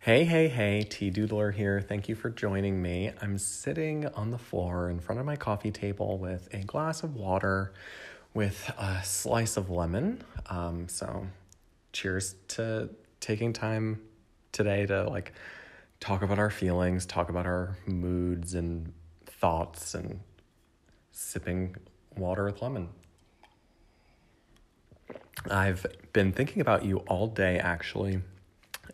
Hey, hey, hey, T Doodler here. Thank you for joining me. I'm sitting on the floor in front of my coffee table with a glass of water with a slice of lemon. Um, so, cheers to taking time today to like talk about our feelings, talk about our moods and thoughts, and sipping water with lemon. I've been thinking about you all day actually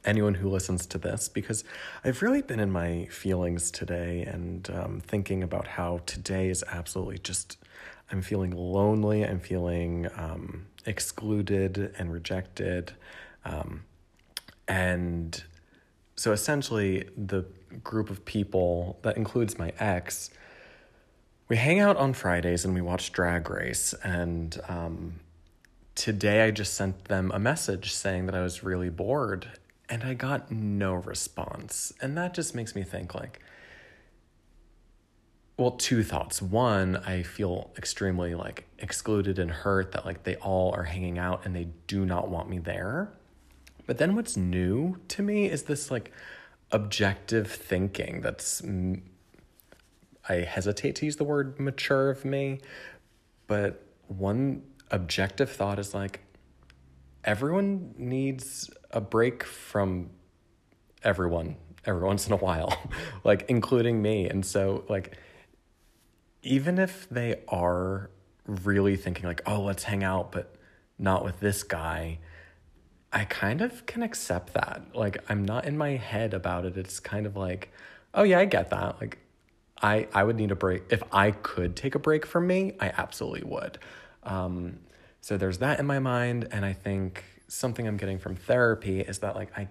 anyone who listens to this because I've really been in my feelings today and um, thinking about how today is absolutely just, I'm feeling lonely, I'm feeling um, excluded and rejected. Um, and so essentially, the group of people that includes my ex, we hang out on Fridays and we watch Drag Race. And um, today I just sent them a message saying that I was really bored and I got no response. And that just makes me think like, well, two thoughts. One, I feel extremely like excluded and hurt that like they all are hanging out and they do not want me there. But then what's new to me is this like objective thinking that's I hesitate to use the word mature of me, but one objective thought is like everyone needs a break from everyone every once in a while, like including me. And so, like, even if they are really thinking, like, oh, let's hang out, but not with this guy, I kind of can accept that. Like, I'm not in my head about it. It's kind of like, oh, yeah, I get that. Like, I, I would need a break. If I could take a break from me, I absolutely would. Um, so there's that in my mind. And I think something I'm getting from therapy is that like I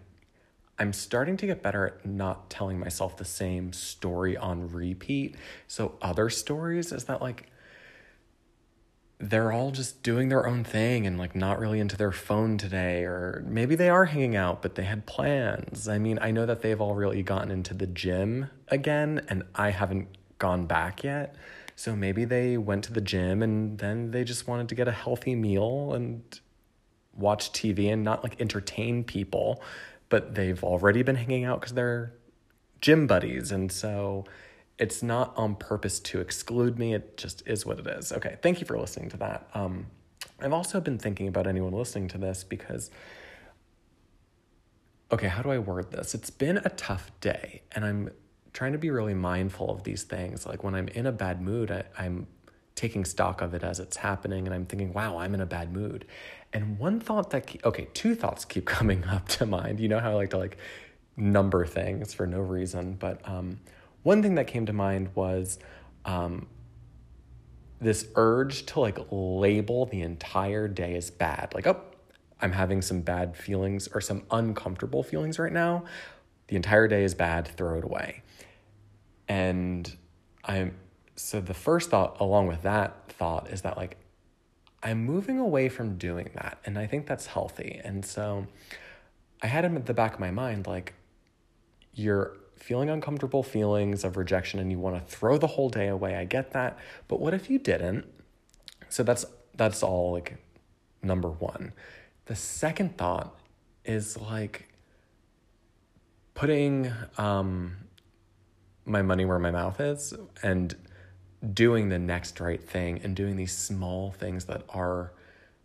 I'm starting to get better at not telling myself the same story on repeat. So other stories is that like they're all just doing their own thing and like not really into their phone today or maybe they are hanging out but they had plans. I mean, I know that they've all really gotten into the gym again and I haven't gone back yet. So maybe they went to the gym and then they just wanted to get a healthy meal and watch TV and not like entertain people, but they've already been hanging out because they're gym buddies. And so it's not on purpose to exclude me. It just is what it is. Okay. Thank you for listening to that. Um, I've also been thinking about anyone listening to this because, okay, how do I word this? It's been a tough day and I'm trying to be really mindful of these things. Like when I'm in a bad mood, I, I'm taking stock of it as it's happening and I'm thinking, wow, I'm in a bad mood. And one thought that, okay, two thoughts keep coming up to mind. You know how I like to like number things for no reason. But um, one thing that came to mind was um, this urge to like label the entire day as bad. Like, oh, I'm having some bad feelings or some uncomfortable feelings right now. The entire day is bad, throw it away. And I'm so the first thought along with that thought is that like I'm moving away from doing that and I think that's healthy. And so I had him at the back of my mind like you're feeling uncomfortable feelings of rejection and you want to throw the whole day away. I get that. But what if you didn't? So that's that's all like number 1. The second thought is like putting um my money where my mouth is and doing the next right thing and doing these small things that are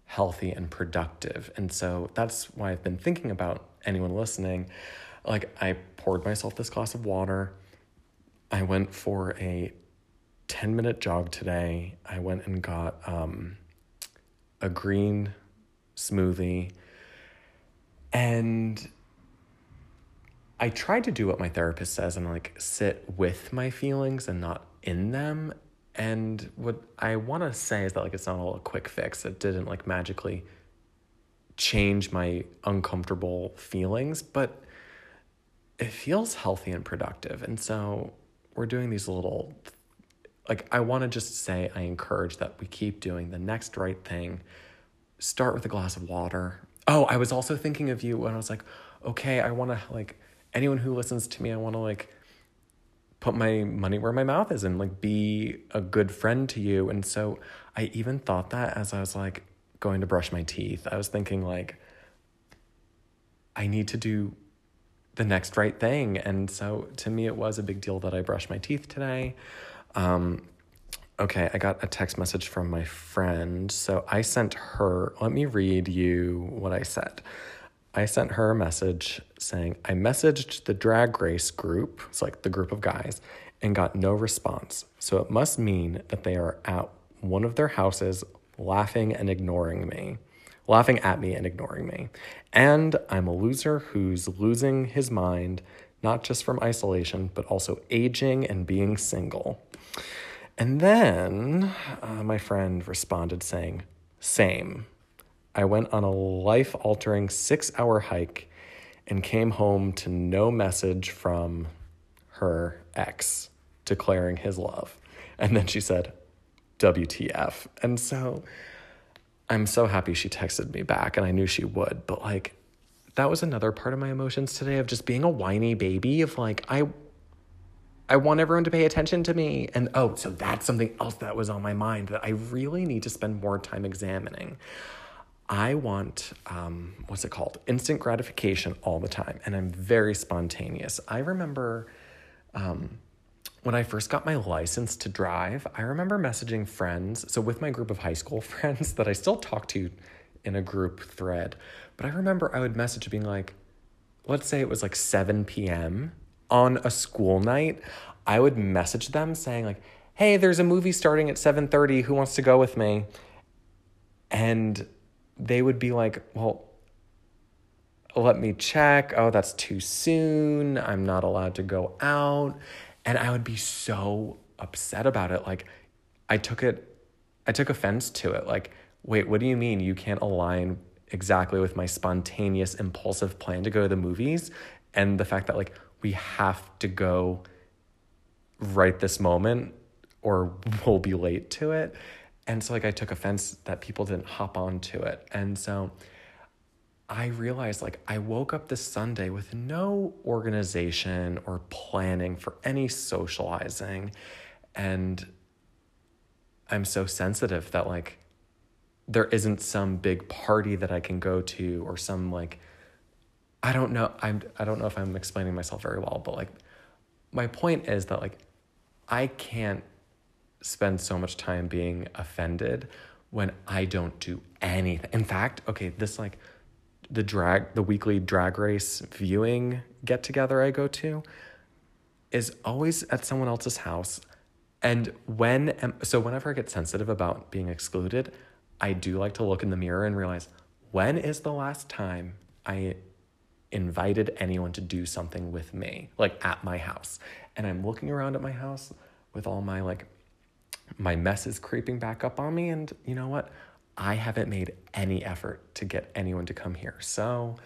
healthy and productive. And so that's why I've been thinking about anyone listening. Like, I poured myself this glass of water. I went for a 10 minute jog today. I went and got um, a green smoothie. And I tried to do what my therapist says and like sit with my feelings and not in them. And what I want to say is that like it's not all a quick fix. It didn't like magically change my uncomfortable feelings, but it feels healthy and productive. And so we're doing these little like I want to just say I encourage that we keep doing the next right thing. Start with a glass of water. Oh, I was also thinking of you when I was like, okay, I want to like anyone who listens to me, I want to like put my money where my mouth is and like be a good friend to you. And so I even thought that as I was like going to brush my teeth, I was thinking like, I need to do the next right thing. And so to me, it was a big deal that I brushed my teeth today. Um, okay, I got a text message from my friend. So I sent her, let me read you what I said. I sent her a message saying, I messaged the drag race group, it's like the group of guys, and got no response. So it must mean that they are at one of their houses laughing and ignoring me laughing at me and ignoring me. And I'm a loser who's losing his mind, not just from isolation, but also aging and being single. And then uh, my friend responded saying, Same. I went on a life altering six hour hike and came home to no message from her ex declaring his love. And then she said, WTF. And so I'm so happy she texted me back and I knew she would, but like that was another part of my emotions today of just being a whiny baby of like I I want everyone to pay attention to me. And oh, so that's something else that was on my mind that I really need to spend more time examining. I want, um, what's it called? Instant gratification all the time. And I'm very spontaneous. I remember um, when I first got my license to drive, I remember messaging friends. So, with my group of high school friends that I still talk to in a group thread, but I remember I would message being like, let's say it was like 7 p.m. on a school night. I would message them saying, like, hey, there's a movie starting at 7:30. Who wants to go with me? And they would be like, well, let me check. Oh, that's too soon. I'm not allowed to go out. And I would be so upset about it. Like, I took it, I took offense to it. Like, wait, what do you mean you can't align exactly with my spontaneous, impulsive plan to go to the movies? And the fact that, like, we have to go right this moment or we'll be late to it. And so, like, I took offense that people didn't hop onto it. And so, I realized like I woke up this Sunday with no organization or planning for any socializing. And I'm so sensitive that like there isn't some big party that I can go to or some like I don't know I'm I don't know if I'm explaining myself very well, but like my point is that like I can't spend so much time being offended when I don't do anything. In fact, okay, this like the drag the weekly drag race viewing get together I go to is always at someone else's house. And when am, so whenever I get sensitive about being excluded, I do like to look in the mirror and realize when is the last time I invited anyone to do something with me, like at my house. And I'm looking around at my house with all my like my mess is creeping back up on me and you know what? I haven't made any effort to get anyone to come here. So,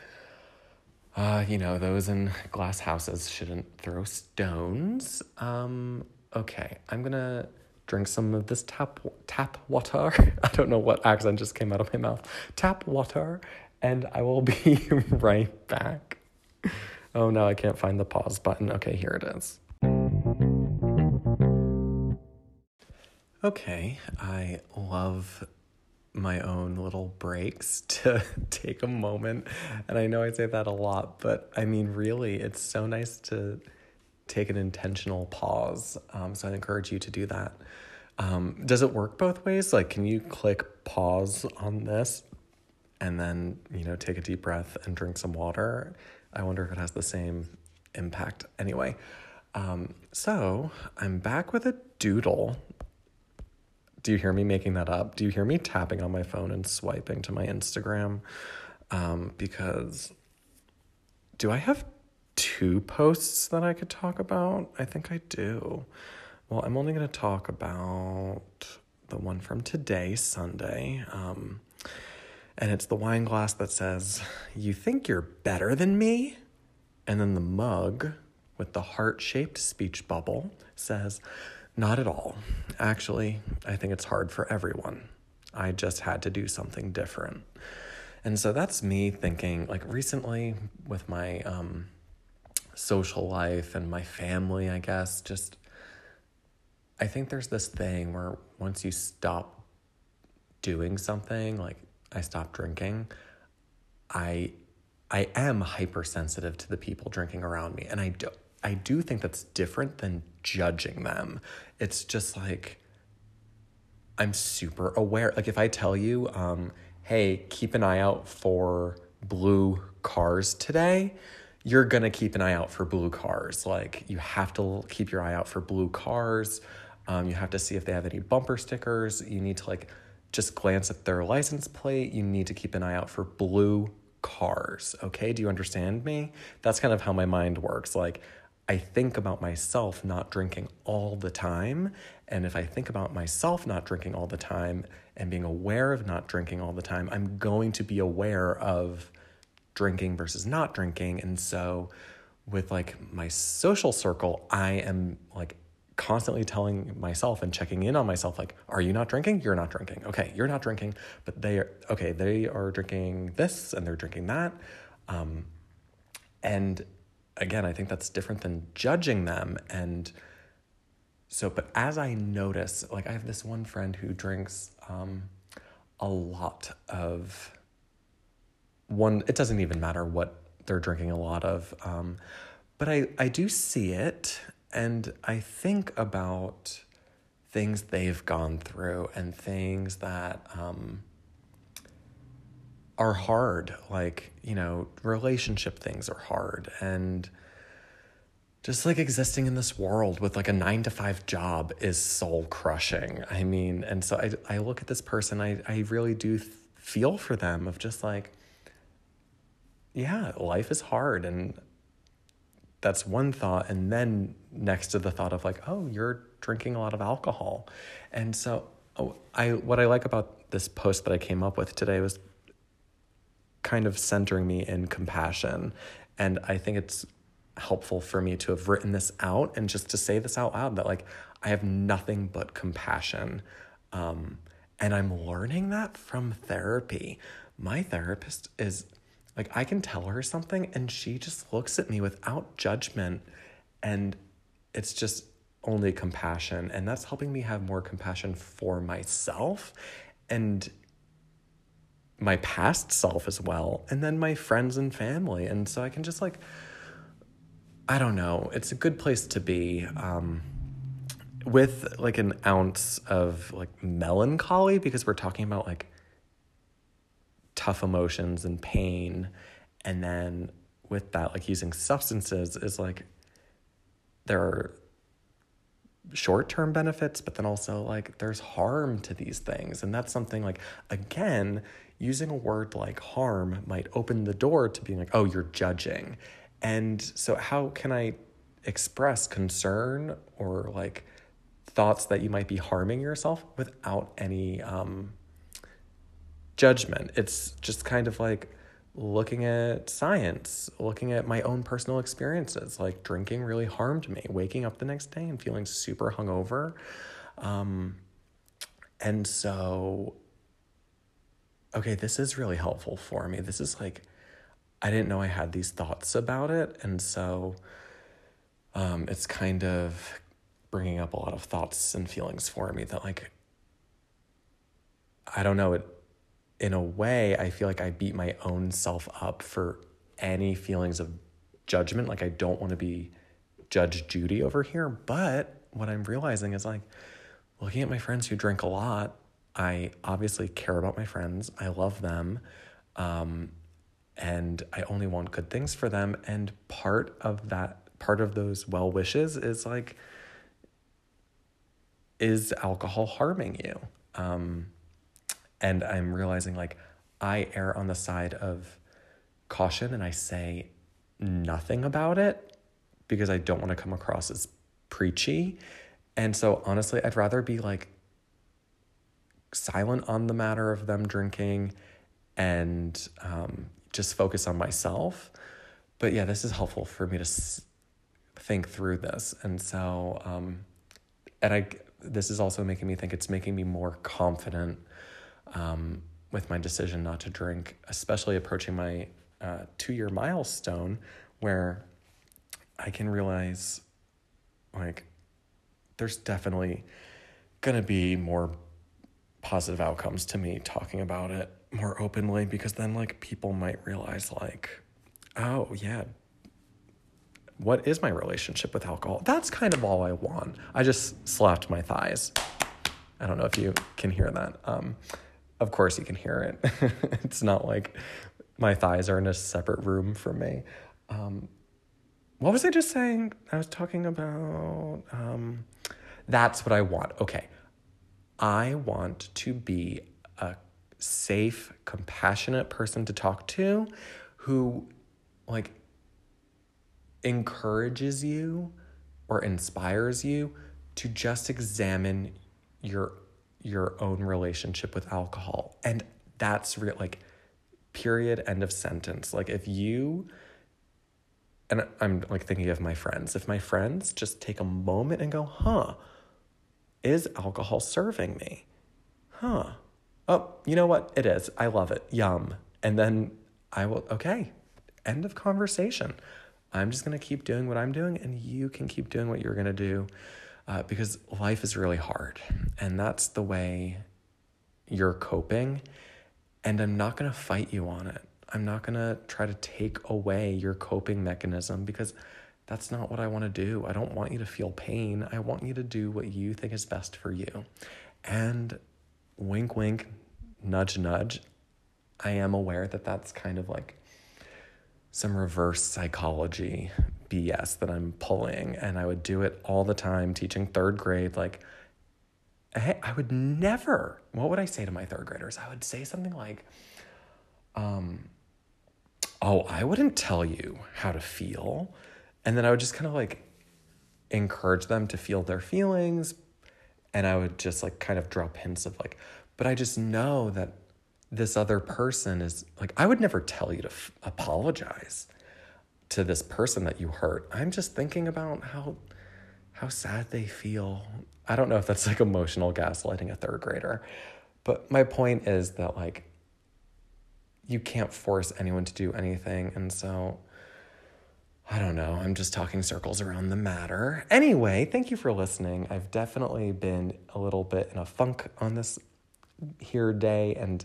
uh, you know, those in glass houses shouldn't throw stones. Um, okay, I'm gonna drink some of this tap tap water. I don't know what accent just came out of my mouth. Tap water, and I will be right back. Oh no, I can't find the pause button. Okay, here it is. Okay, I love my own little breaks to take a moment. And I know I say that a lot, but I mean, really, it's so nice to take an intentional pause. Um, so I encourage you to do that. Um, does it work both ways? Like, can you click pause on this and then, you know, take a deep breath and drink some water? I wonder if it has the same impact. Anyway, um, so I'm back with a doodle do you hear me making that up? Do you hear me tapping on my phone and swiping to my Instagram? Um, because do I have two posts that I could talk about? I think I do. Well, I'm only going to talk about the one from today, Sunday. Um, and it's the wine glass that says, You think you're better than me? And then the mug with the heart shaped speech bubble says, not at all. Actually, I think it's hard for everyone. I just had to do something different. And so that's me thinking, like recently with my um, social life and my family, I guess, just I think there's this thing where once you stop doing something, like I stopped drinking, I I am hypersensitive to the people drinking around me. And I do, I do think that's different than judging them. It's just like, I'm super aware. Like if I tell you, um, hey, keep an eye out for blue cars today, you're gonna keep an eye out for blue cars. Like you have to keep your eye out for blue cars. Um, you have to see if they have any bumper stickers. You need to like just glance at their license plate. You need to keep an eye out for blue cars. Okay, do you understand me? That's kind of how my mind works. Like I think about myself not drinking all the time. And if I think about myself not drinking all the time and being aware of not drinking all the time, I'm going to be aware of drinking versus not drinking. And so with like my social circle, I am like constantly telling myself and checking in on myself like are you not drinking you're not drinking okay you're not drinking but they are okay they are drinking this and they're drinking that um, and again i think that's different than judging them. And so but as i notice like i have this one friend who drinks um, a lot of one it doesn't even matter what they're drinking a lot of um, but I, I do see it. And I think about things they've gone through and things that um, are hard. Like, you know, relationship things are hard. And just like existing in this world with like a nine to five job is soul crushing. I mean, and so I, I look at this person, I, I really do th- feel for them of just like, yeah, life is hard. And that's one thought and then next to the thought of like oh you're drinking a lot of alcohol and so oh, i what i like about this post that i came up with today was kind of centering me in compassion. And i think it's helpful for me to have written this out and just to say this out loud that like i have nothing but compassion um, and i'm learning that from therapy. My therapist is like I can tell her something and she just looks at me without judgment and it's just only compassion. And that's helping me have more compassion for myself and my past self as well and then my friends and family. And so I can just like I don't know, it's a good place to be um with like an ounce of like melancholy because we're talking about like tough emotions and pain. And then with that like using substances is like there are short-term benefits but then also like there's harm to these things. And that's something like again using a word like harm might open the door to being like oh you're judging and so how can i express concern or like thoughts that you might be harming yourself without any um judgment. It's just kind of like looking at science, looking at my own personal experiences. Like drinking really harmed me, waking up the next day and feeling super hungover. Um, and so, okay, this is really helpful for me. This is like, I didn't know I had these thoughts about it. And so, um, it's kind of bringing up a lot of thoughts and feelings for me that, like, I don't know, it in a way, I feel like I beat my own self up for any feelings of judgment. Like I don't want to be Judge Judy over here. But what I'm realizing is like looking at my friends who drink a lot, I obviously care about my friends. I love them. Um, and I only want good things for them. And part of that, part of those well wishes is like, is alcohol harming you? Um, and I'm realizing like I err on the side of caution and I say nothing about it because I don't want to come across as preachy. And so honestly, I'd rather be like silent on the matter of them drinking and um, just focus on myself. But yeah, this is helpful for me to s- think through this. And so, um, and I, this is also making me think it's making me more confident um, with my decision not to drink, especially approaching my uh, two year milestone where I can realize like there's definitely to be more positive outcomes to me talking about it more openly because then like people might realize like oh, yeah. What is my relationship with alcohol? That's kind of all I want. I just slapped my thighs. I don't know if you can hear that. Um, of course, you can hear it. it's not like my thighs are in a separate room from me. Um, what was I just saying? I was talking about. Um, that's what I want. Okay. I want to be a safe, compassionate person to talk to who, like, encourages you or inspires you to just examine your your own relationship with alcohol. And that's real like period end of sentence. Like if you and i'm like thinking of my friends. If my friends just take a moment and go huh is alcohol serving me? Huh. Oh you know what? It is. I love it. Yum. And then i will okay. End of conversation. I'm just going to keep doing what i'm doing and you can keep doing what you're going to do uh, because life is really hard and that's the way you're coping. And I'm not going to fight you on it. I'm not going to try to take away your coping mechanism because that's not what I want to do. I don't want you to feel pain. I want you to do what you think is best for you. And wink, wink, nudge, nudge. I am aware that that's kind of like some reverse psychology BS that I'm pulling. And I would do it all the time teaching third grade. Like, hey, I would never, what would I say to my third graders? I would say something like, um, oh, I wouldn't tell you how to feel. And then I would just kind of like encourage them to feel their feelings. And I would just like kind of drop hints of like, but I just know that this other person is like, I would never tell you to f- apologize to this person that you hurt. I'm just thinking about how how sad they feel. I don't know if that's like emotional gaslighting a third grader. But my point is that like you can't force anyone to do anything and so I don't know. I'm just talking circles around the matter. Anyway, thank you for listening. I've definitely been a little bit in a funk on this here day and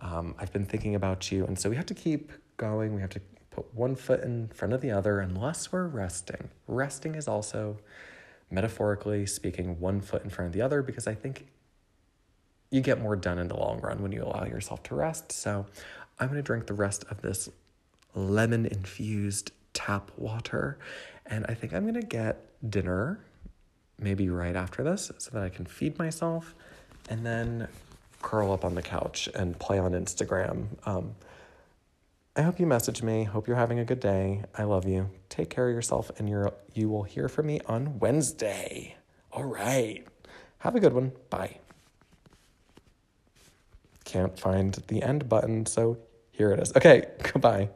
um, I've been thinking about you. And so we have to keep going. We have to put one foot in front of the other unless we're resting. Resting is also, metaphorically speaking, one foot in front of the other because I think you get more done in the long run when you allow yourself to rest. So I'm going to drink the rest of this lemon infused tap water. And I think I'm going to get dinner maybe right after this so that I can feed myself and then curl up on the couch and play on Instagram. Um, I hope you message me. Hope you're having a good day. I love you. Take care of yourself, and you're, you will hear from me on Wednesday. All right. Have a good one. Bye. Can't find the end button, so here it is. Okay, goodbye.